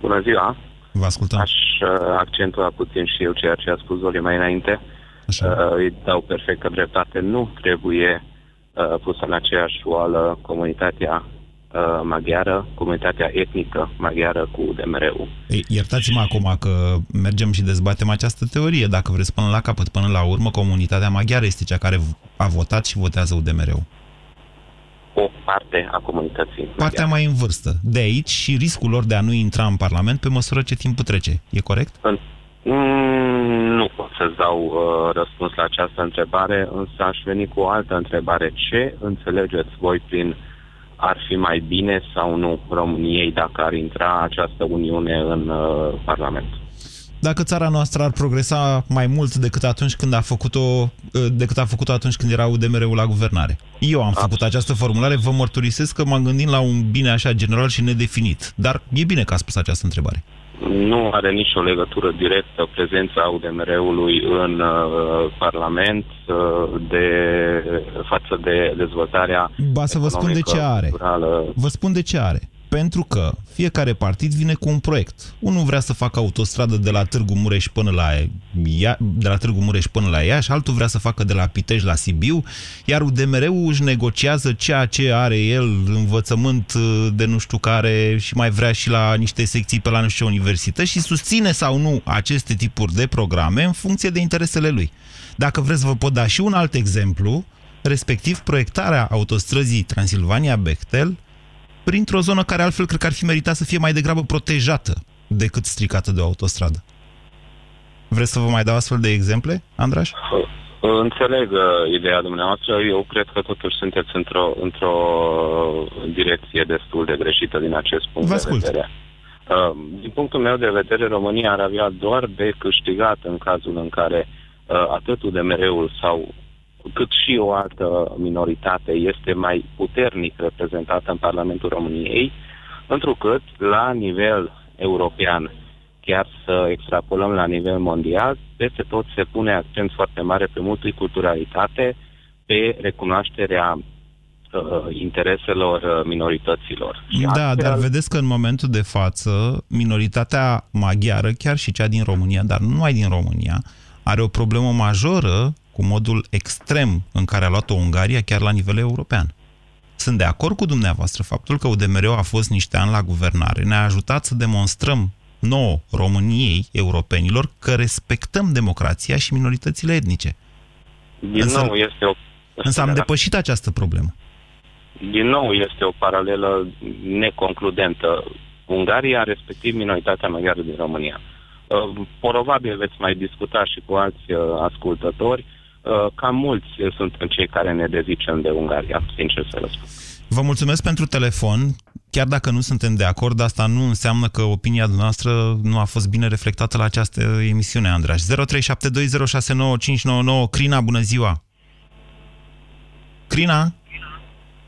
Bună ziua. Vă ascultăm. Aș uh, accentua puțin și eu ceea ce a spus Zoli mai înainte. Așa. Uh, îi dau perfectă dreptate. Nu trebuie uh, pusă în aceeași oală comunitatea uh, maghiară, comunitatea etnică maghiară cu DMR-ul. Ei, iertați-mă acum că mergem și dezbatem această teorie. Dacă vreți până la capăt, până la urmă, comunitatea maghiară este cea care a votat și votează UDMR-ul. O parte a comunității. Partea mai în vârstă. De aici și riscul lor de a nu intra în Parlament pe măsură ce timpul trece. E corect? În... Mm, nu pot să-ți dau uh, răspuns la această întrebare, însă aș veni cu o altă întrebare. Ce înțelegeți voi prin ar fi mai bine sau nu României dacă ar intra această Uniune în uh, Parlament? dacă țara noastră ar progresa mai mult decât atunci când a făcut-o, decât a făcut atunci când era UDMR-ul la guvernare. Eu am făcut această formulare, vă mărturisesc că m-am gândit la un bine așa general și nedefinit. Dar e bine că a spus această întrebare. Nu are nicio legătură directă prezența UDMR-ului în uh, Parlament uh, de, față de dezvoltarea Ba să vă spun de ce are. culturală. Vă spun de ce are. Pentru că fiecare partid vine cu un proiect. Unul vrea să facă autostradă de la Târgu Mureș până la, Ia, de la Târgu Mureș până la Iași, altul vrea să facă de la Pitești la Sibiu, iar UDMR-ul își negociază ceea ce are el, învățământ uh, de nu știu care și mai vrea și la niște secții pe la nu știu ce universități și susține sau nu aceste tipuri de programe în funcție de interesele lui. Dacă vreți, vă pot da și un alt exemplu, respectiv proiectarea autostrăzii Transilvania-Bechtel printr-o zonă care altfel cred că ar fi meritat să fie mai degrabă protejată decât stricată de o autostradă. Vreți să vă mai dau astfel de exemple, Andraș? Înțeleg uh, ideea dumneavoastră. Eu cred că totuși sunteți într-o, într-o direcție destul de greșită din acest punct Vă de ascult. vedere. Uh, Din punctul meu de vedere, România ar avea doar de câștigat în cazul în care uh, atât UDMR-ul sau cât și o altă minoritate este mai puternic reprezentată în Parlamentul României, întrucât la nivel european, chiar să extrapolăm la nivel mondial, peste tot se pune accent foarte mare pe multiculturalitate, pe recunoașterea uh, intereselor uh, minorităților. Și Da, astfel- dar vedeți că în momentul de față, minoritatea maghiară, chiar și cea din România, dar nu numai din România, are o problemă majoră cu modul extrem în care a luat-o Ungaria, chiar la nivel european. Sunt de acord cu dumneavoastră. Faptul că UDMR a fost niște ani la guvernare ne-a ajutat să demonstrăm nouă României, europenilor, că respectăm democrația și minoritățile etnice. Din Însă- nou este o Însă am depășit această problemă. din nou este o paralelă neconcludentă. Ungaria, respectiv minoritatea maghiară din România. Uh, Probabil veți mai discuta și cu alți uh, ascultători. Uh, Cam mulți suntem cei care ne dezicem de Ungaria, sincer să vă spun. Vă mulțumesc pentru telefon. Chiar dacă nu suntem de acord, asta nu înseamnă că opinia noastră nu a fost bine reflectată la această emisiune, Andraș. 0372069599. Crina, bună ziua! Crina,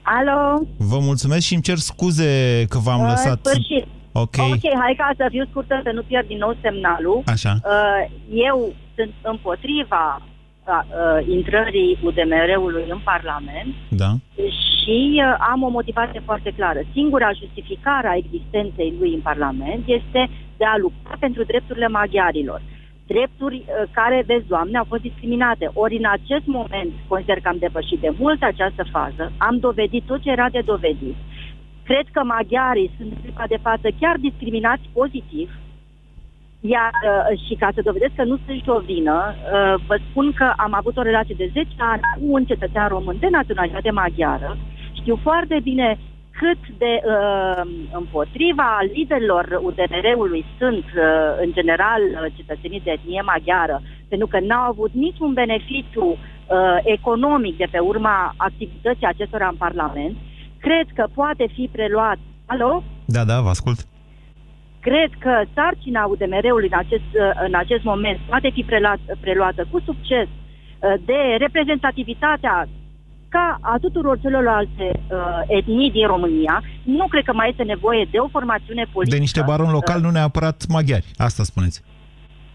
Alo? vă mulțumesc și îmi cer scuze că v-am Uh, lăsat... Sfârșit. Ok. Ok, hai ca să fiu scurtă, să nu pierd din nou semnalul. Așa. Uh, eu sunt împotriva uh, uh, intrării UDMR-ului în Parlament Da. și uh, am o motivație foarte clară. Singura justificare a existenței lui în Parlament este de a lupta pentru drepturile maghiarilor. Drepturi uh, care, vezi, Doamne, au fost discriminate. Ori în acest moment consider că am depășit de mult această fază, am dovedit tot ce era de dovedit. Cred că maghiarii sunt în clipa de față chiar discriminați pozitiv, iar, uh, și ca să dovedesc că nu sunt și o vină, uh, vă spun că am avut o relație de 10 ani cu un cetățean român de naționalitate maghiară. Știu foarte bine cât de uh, împotriva liderilor UDMR-ului sunt, uh, în general, uh, cetățenii de etnie maghiară, pentru că n-au avut niciun beneficiu uh, economic de pe urma activității acestora în Parlament. Cred că poate fi preluat. Alo? Da, da, vă ascult. Cred că sarcina UDMR-ului în acest, uh, în acest moment poate fi preluat, preluată cu succes uh, de reprezentativitatea ca a tuturor celorlalte uh, etnii din România. Nu cred că mai este nevoie de o formațiune politică. De niște baroni locali, nu neapărat maghiari. Asta spuneți.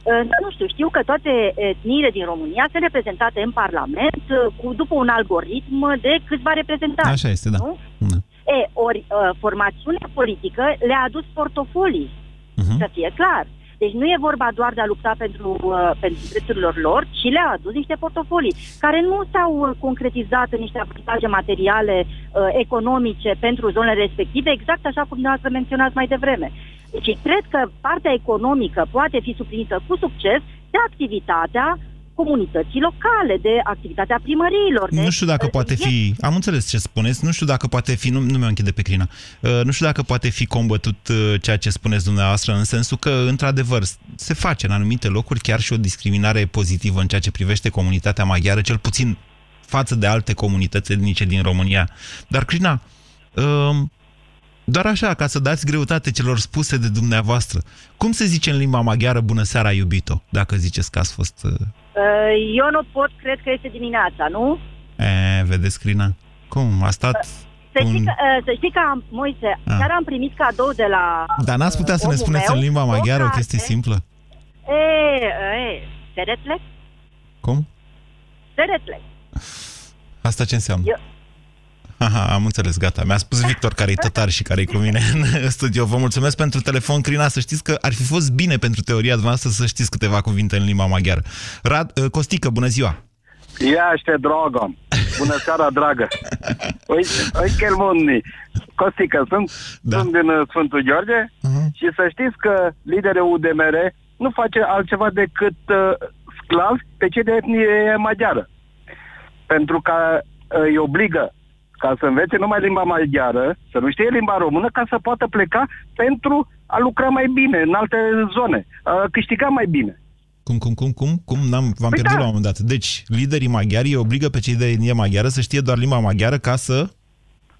Uh, nu știu, știu că toate etniile din România sunt reprezentate în Parlament uh, cu, după un algoritm de câțiva reprezentanți. Așa este, da. Nu? Da. E, ori uh, formațiunea politică le-a adus portofolii, Mhm. să fie clar. Deci nu e vorba doar de a lupta pentru, uh, pentru drepturile lor, ci le-a adus niște portofolii care nu s-au uh, concretizat în niște avantaje materiale, uh, economice pentru zonele respective, exact așa cum dumneavoastră menționați mai devreme. Deci cred că partea economică poate fi suplinită cu succes de activitatea comunității locale, de activitatea primăriilor. De, Nu știu dacă uh, poate fi, am înțeles ce spuneți, nu știu dacă poate fi, nu, nu mi-o închide pe crina, Uh, nu știu dacă poate fi combătut uh, ceea ce spuneți dumneavoastră, în sensul că, într-adevăr, se face în anumite locuri chiar și o discriminare pozitivă în ceea ce privește comunitatea maghiară, cel puțin față de alte comunități etnice din România. Dar, Crina, uh, Doar așa, ca să dați greutate celor spuse de dumneavoastră. Cum se zice în limba maghiară bună seara, iubito, dacă ziceți că ați fost... Uh... Uh, Eu nu pot, cred că este dimineața, nu? E, vedeți, Crina? Cum? A stat... Să știi un... că, uh, să știi că am, Moise, Ah. chiar am primit cadou de la Dar n-ați putea să ne omul spuneți meu, în limba o maghiară o carte. chestie simplă? E, e, Teretle? Cum? Teretle. Asta ce înseamnă? Eu, Aha, am înțeles, gata. Mi-a spus Victor, care e tătar și care e cu mine în studio. Vă mulțumesc pentru telefon, Crina. Să știți că ar fi fost bine pentru teoria dumneavoastră să știți câteva cuvinte în limba maghiară. Rad, uh, Costică, bună ziua! Iaște, dragă! Bună seara, dragă! Uite, uite el mundi. Costică, sunt, da. sunt din uh, Sfântul Gheorghe uh-huh. și să știți că liderul UDMR nu face altceva decât uh, sclav pe cei de etnie maghiară. Pentru că uh, îi obligă ca să învețe numai limba maghiară, să nu știe limba română, ca să poată pleca pentru a lucra mai bine în alte zone, a câștiga mai bine. Cum, cum, cum, cum? Cum? N-am, v-am Păi pierdut da. la un moment dat. Deci, liderii maghiari îi obligă pe cei de etnie maghiară să știe doar limba maghiară ca să...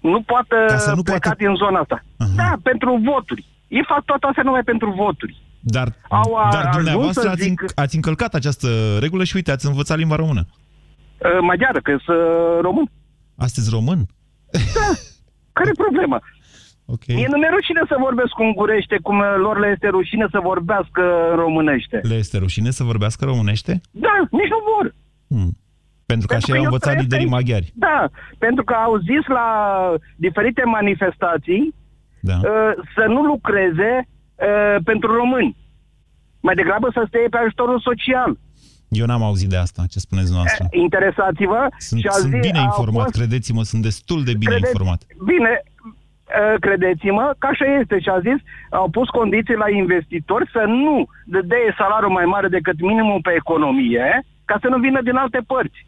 nu poată Ca să nu pleca poată- din zona asta. Uh-huh. Da, pentru voturi. Ei fac toate astea numai pentru voturi. Dar, Au a- dar ajuns dumneavoastră să ați, zic- înc- ați încălcat această regulă și uite, ați învățat limba română. Uh, maghiară, că sunt uh, român. Astăzi român? Care e problema? Ok. Mie nu mi-e rușine să vorbesc ungurește, cum uh, lor le este rușine să vorbească românește. Le este rușine să vorbească românește? Da, nici nu vor. Hmm. Pentru că Pentru așa că i-au eu învățat trăiesc liderii aici. maghiari. Da, pentru că au zis la diferite manifestații Da. uh, să nu lucreze uh, pentru români. Mai degrabă să stea pe ajutorul social. Eu n-am auzit de asta, ce spuneți dumneavoastră. Interesați-vă. Sunt, și a sunt zi- bine au informat, fost- credeți-mă, sunt destul de bine Credeți- informat. Bine, uh, credeți-mă că așa este și a zis, au pus condiții la investitori să nu dea salariul mai mare decât minimum pe economie, ca să nu vină din alte părți.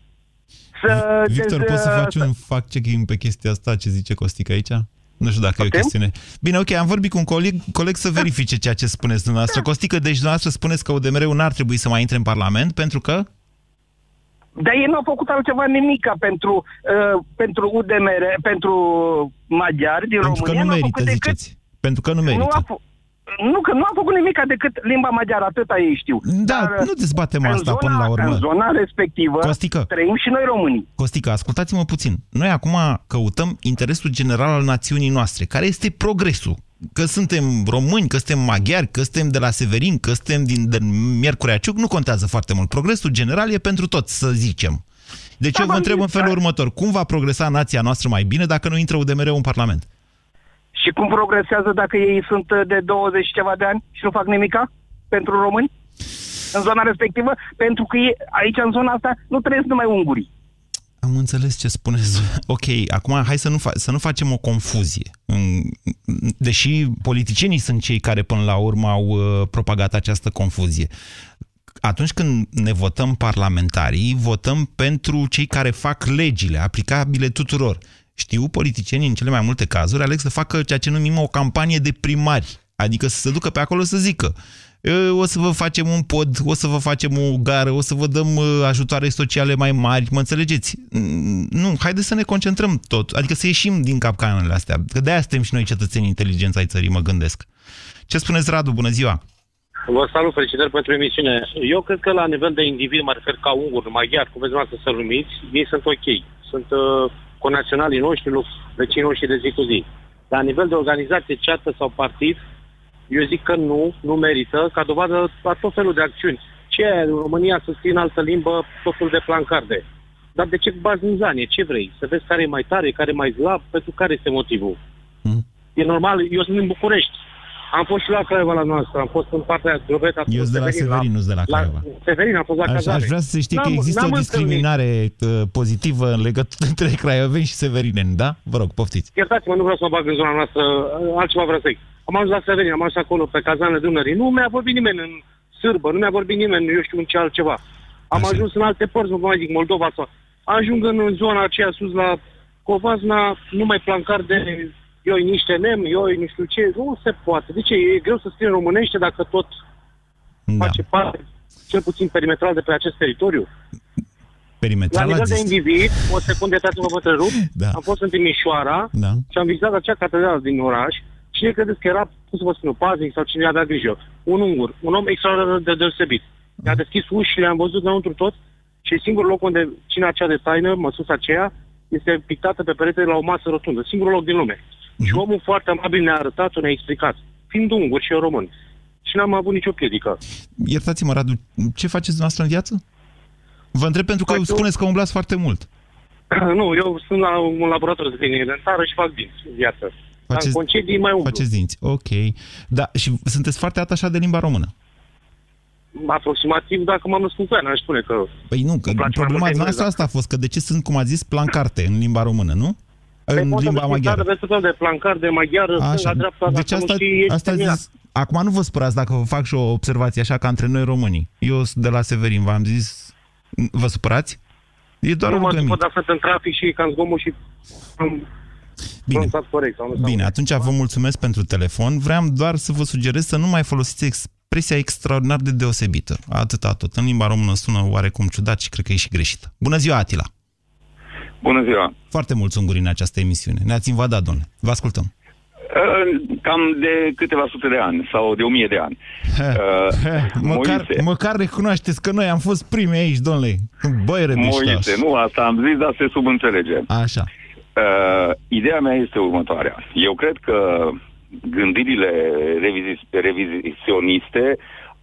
Să, Victor, deci, poți să uh, faci un fact-checking pe chestia asta, ce zice Costic aici? Nu știu dacă e o Putem? chestiune. Bine, ok, am vorbit cu un coleg, coleg să verifice ceea ce spuneți dumneavoastră. Costică, deci dumneavoastră spuneți că UDMR-ul n-ar trebui să mai intre în Parlament pentru că... Dar ei nu au făcut altceva nimica pentru, uh, pentru UDMR, pentru maghiari din Pentru că România. nu n-au merită, făcut decât, ziceți. Pentru că nu nu, merită. a f- nu, că nu a făcut nimica decât limba maghiară, atâta ei știu. Da, Dar, nu dezbatem în asta zona, până la urmă. În zona respectivă Costică. trăim și noi românii. Costică, ascultați-mă puțin. Noi acum căutăm interesul general al națiunii noastre. Care este progresul? Că suntem români, că suntem maghiari, că suntem de la Severin, că suntem din, din Miercurea Ciuc, nu contează foarte mult. Progresul general e pentru toți, să zicem. Deci eu vă întreb în felul următor. Cum va progresa nația noastră mai bine dacă nu intră UDMR în Parlament? Și cum progresează dacă ei sunt uh, de 20 și ceva de ani și nu fac nimica pentru români? În zona respectivă? Pentru că ei, aici, în zona asta, nu trăiesc numai ungurii. Am înțeles ce spuneți. Ok, acum hai să nu, fa- să nu facem o confuzie. În- Deși politicienii sunt cei care până la urmă au uh, propagat această confuzie. Atunci când ne votăm parlamentarii, votăm pentru cei care fac legile aplicabile tuturor. Știu, politicienii în cele mai multe cazuri aleg să facă ceea ce numim o campanie de primari, adică să se ducă pe acolo să zică "E, o să vă facem un pod, o să vă facem o gară, o să vă dăm uh, ajutoare sociale mai mari, mă înțelegeți? Mm, Nu, haideți să ne concentrăm tot, adică să ieșim din capcanele astea, că de-aia suntem și noi cetățenii inteligenți ai țării, mă gândesc. Ce spuneți, Radu? Bună ziua! Vă salut, felicitări pentru emisiune. Eu cred că la nivel de individ, mă refer ca ungur, maghiar, cum vreți să să numiți, ei sunt ok. Sunt uh, conaționalii noștri, lu- vecinii noștri de zi cu zi. La nivel de organizație, ceată sau partid, eu zic că nu, nu merită, ca dovadă la tot felul de acțiuni. Ce e în România să scrie în altă limbă tot felul de plancarde? Dar de ce baznizanie? Ce vrei? Să vezi care e mai tare, care e mai slab? Pentru care este motivul? E normal, eu sunt din București. Am fost și la Craiova la noastră, am fost în partea Drobeta. Eu sunt de la Severin, nu sunt de la Craiova. Severin, am fost la Aș, cazare. aș vrea să se știe că N-am- există n-am o întâlnit. discriminare uh, pozitivă în legătură între craioveni și severineni, da? Vă rog, poftiți. Iertați-mă, nu vreau să mă bag în zona noastră, altceva vreau să zic. Am ajuns la Severin, am ajuns acolo pe cazanele Dunării. Nu mi-a vorbit nimeni în sârbă, nu mi-a vorbit nimeni, eu știu în ce altceva. Am Așa. ajuns în alte părți, nu vă mai zic, Moldova sau... Ajung în zona aceea sus la Covazna, numai plancar de ioi niște nem, ioi nu știu ce, nu se poate. De ce? E greu să scrie în românește dacă tot da. face parte, cel puțin perimetral, de pe acest teritoriu. Perimetral La nivel ați de zis. individ, o secundă, dați-mă vă întrerup, Da. am fost în Timișoara Da. și am vizitat acea catedrală din oraș Cine credeți că era, cum să vă spun, paznic sau cine avea grijă? Un ungur, un om extraordinar de deosebit. Mi-a deschis ușile, am văzut înăuntru tot și singurul loc unde cine acea de taină, măsuța aceea, este pictată pe perete la o masă rotundă. Singurul loc din lume. Mhm. Și omul foarte amabil ne-a arătat-o, ne-a explicat. Fiind ungur și eu român. Și n-am avut nicio piedică. Iertați-mă, Radu, ce faceți dumneavoastră în viață? Vă întreb pentru că spuneți că umblați foarte mult. nu, eu sunt la un laborator de tehnică dentară și fac dinți în viață. Faceți, Dar în concedii mai umblu. Faceți dinți, ok. Da, și sunteți foarte atașat de limba română. Aproximativ, dacă m-am născut cu ea, n-aș spune că... Păi nu, că problema noastră asta a fost, că de ce sunt, cum a zis, plancarte în limba română, nu? Păi În limba maghiară. De fel de plancar, de maghiară, stânga, dreapta, Deci dacă asta, nu știi, ești asta terminat. zis, acum nu vă spărați dacă vă fac și o observație așa ca între noi românii. Eu sunt de la Severin, v-am zis, vă supărați? E doar nu o mă glămită. supăr, dar sunt în trafic și e cam zgomot și... am Bine. pronunțat corect. Sau nu Bine, atunci vă mulțumesc pentru telefon. Vreau doar să vă sugerez să nu mai folosiți expresia extraordinar de deosebită. Atâta tot. În limba română sună oarecum ciudat și cred că e și greșită. Bună ziua, Atila! Bună ziua! Foarte mulți unguri în această emisiune. Ne-ați invadat, domnule. Vă ascultăm. Uh, Cam de câteva sute de ani sau de o mie de ani. Uh, Măcar, Moise. măcar recunoașteți că noi am fost primi aici, domnule. Băi, rădeștași. Moise, nu asta am zis, dar se subînțelege. Așa. Uh, ideea mea este următoarea. Eu cred că gândirile revizi- revizioniste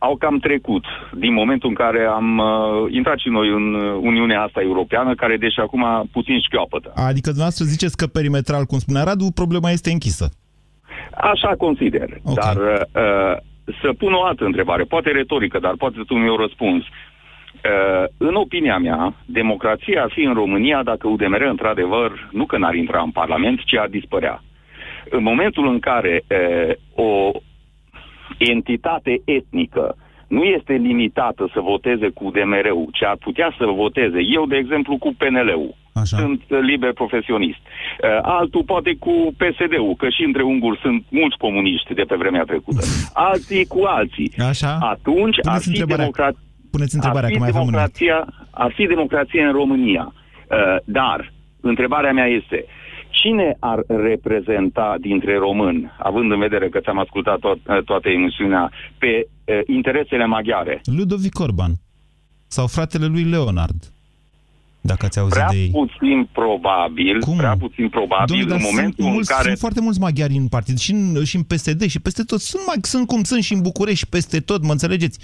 au cam trecut din momentul în care am uh, intrat și noi în Uniunea asta europeană, care deși acum puțin șchioapătă. Adică dumneavoastră ziceți că perimetral, cum spunea Radu, problema este închisă. Așa consider. Okay. Dar uh, să pun o altă întrebare, poate retorică, dar poate tu mi-o răspuns. Uh, în opinia mea, democrația ar fi în România dacă UDMR, într-adevăr, nu că n-ar intra în Parlament, ci ar dispărea. În momentul în care uh, o entitate etnică nu este limitată să voteze cu UDMR-ul, ci ar putea să voteze. Eu, de exemplu, cu PNL-ul. Așa. Sunt uh, liber profesionist. Uh, altul poate cu PSD-ul, că și între unguri sunt mulți comuniști de pe vremea trecută. Alții cu alții. Așa. Atunci ar Puneți fi, întrebarea. democra- Puneți întrebarea, ar fi că mai avem un minut. democrația, ar fi democrație în România. Uh, dar, întrebarea mea este, cine ar reprezenta dintre români, având în vedere că ți-am ascultat to- toată emisiunea, pe uh, interesele maghiare? Ludovic Orban. Sau fratele lui Leonard. Dacă ați auzit Prea de ei. puțin probabil, Cum? prea puțin probabil, Domnule, în dar momentul sunt, în mulți, care... sunt foarte mulți maghiari în partid și în, și în PSD și peste tot. Sunt, mag, sunt cum sunt și în București și peste tot, mă înțelegeți?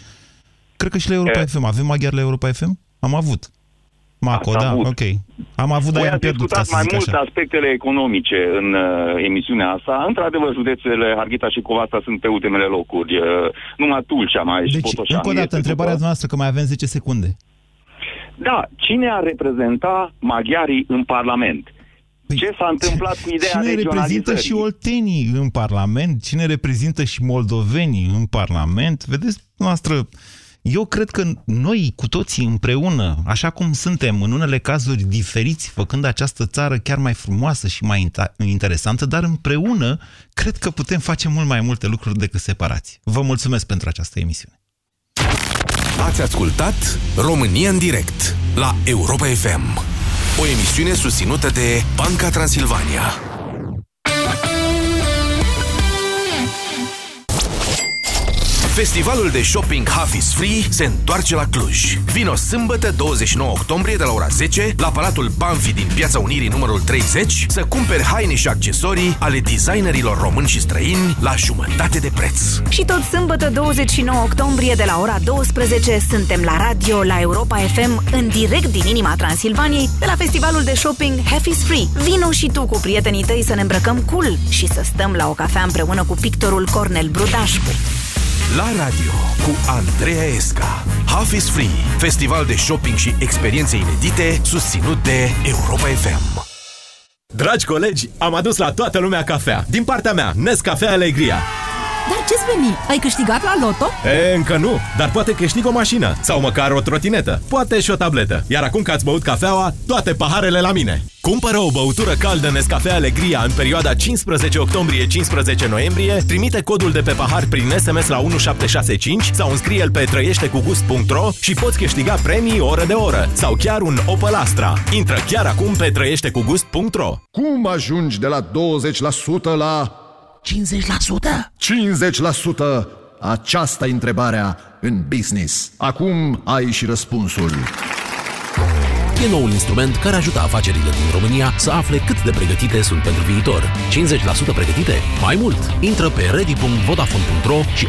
Cred că și la Europa E. FM. Avem maghiari la Europa FM? Am avut. Maco, Ați da, avut. ok. Am avut, dar Voi i-am ați pierdut, ca discutat să mai zic mult așa. aspectele economice în uh, emisiunea asta. Într-adevăr, județele Harghita și Covasta sunt pe ultimele locuri. Uh, numai Tulcea mai și Deci, Botoșani încă o dată, este întrebarea după. noastră, că mai avem 10 secunde. Da, cine ar reprezenta maghiarii în Parlament? Ce s-a întâmplat cu ideea Păi, Cine reprezintă regionalizării? și oltenii în Parlament? Cine reprezintă și moldovenii în Parlament? Vedeți, noastră, eu cred că noi cu toții împreună, așa cum suntem, în unele cazuri diferiți, făcând această țară chiar mai frumoasă și mai inta- interesantă, dar împreună cred că putem face mult mai multe lucruri decât separați. Vă mulțumesc pentru această emisiune. Ați ascultat România în direct la Europa FM. O emisiune susținută de Banca Transilvania. Festivalul de shopping Half is Free se întoarce la Cluj. Vino sâmbătă 29 octombrie de la ora 10 la Palatul Banfi din Piața Unirii numărul 30 să cumperi haine și accesorii ale designerilor români și străini la jumătate de preț. Și tot sâmbătă 29 octombrie de la ora 12 suntem la radio la Europa FM în direct din inima Transilvaniei de la festivalul de shopping Half is Free. Vino și tu cu prietenii tăi să ne îmbrăcăm cool și să stăm la o cafea împreună cu pictorul Cornel Brudașcu. La radio cu Andreea Esca. Half is Free, festival de shopping și experiențe inedite susținut de Europa FM. Dragi colegi, am adus la toată lumea cafea. Din partea mea, Nescafea Alegria. Dar ce-ți veni? Ai câștigat la loto? E, încă nu, dar poate câștig o mașină sau măcar o trotinetă, poate și o tabletă. Iar acum că ați băut cafeaua, toate paharele la mine. Cumpără o băutură caldă Nescafea Alegria în perioada 15 octombrie-15 noiembrie, trimite codul de pe pahar prin SMS la 1765 sau înscrie-l pe trăieștecugust.ro și poți câștiga premii oră de oră sau chiar un Opel Astra. Intră chiar acum pe trăieștecugust.ro Cum ajungi de la 20% la 50%? Aceasta e întrebarea în business. Acum ai și răspunsul. E noul instrument care ajută afacerile din România să afle cât de pregătite sunt pentru viitor. 50% pregătite? Mai mult! Intră pe ready.vodafone.ro și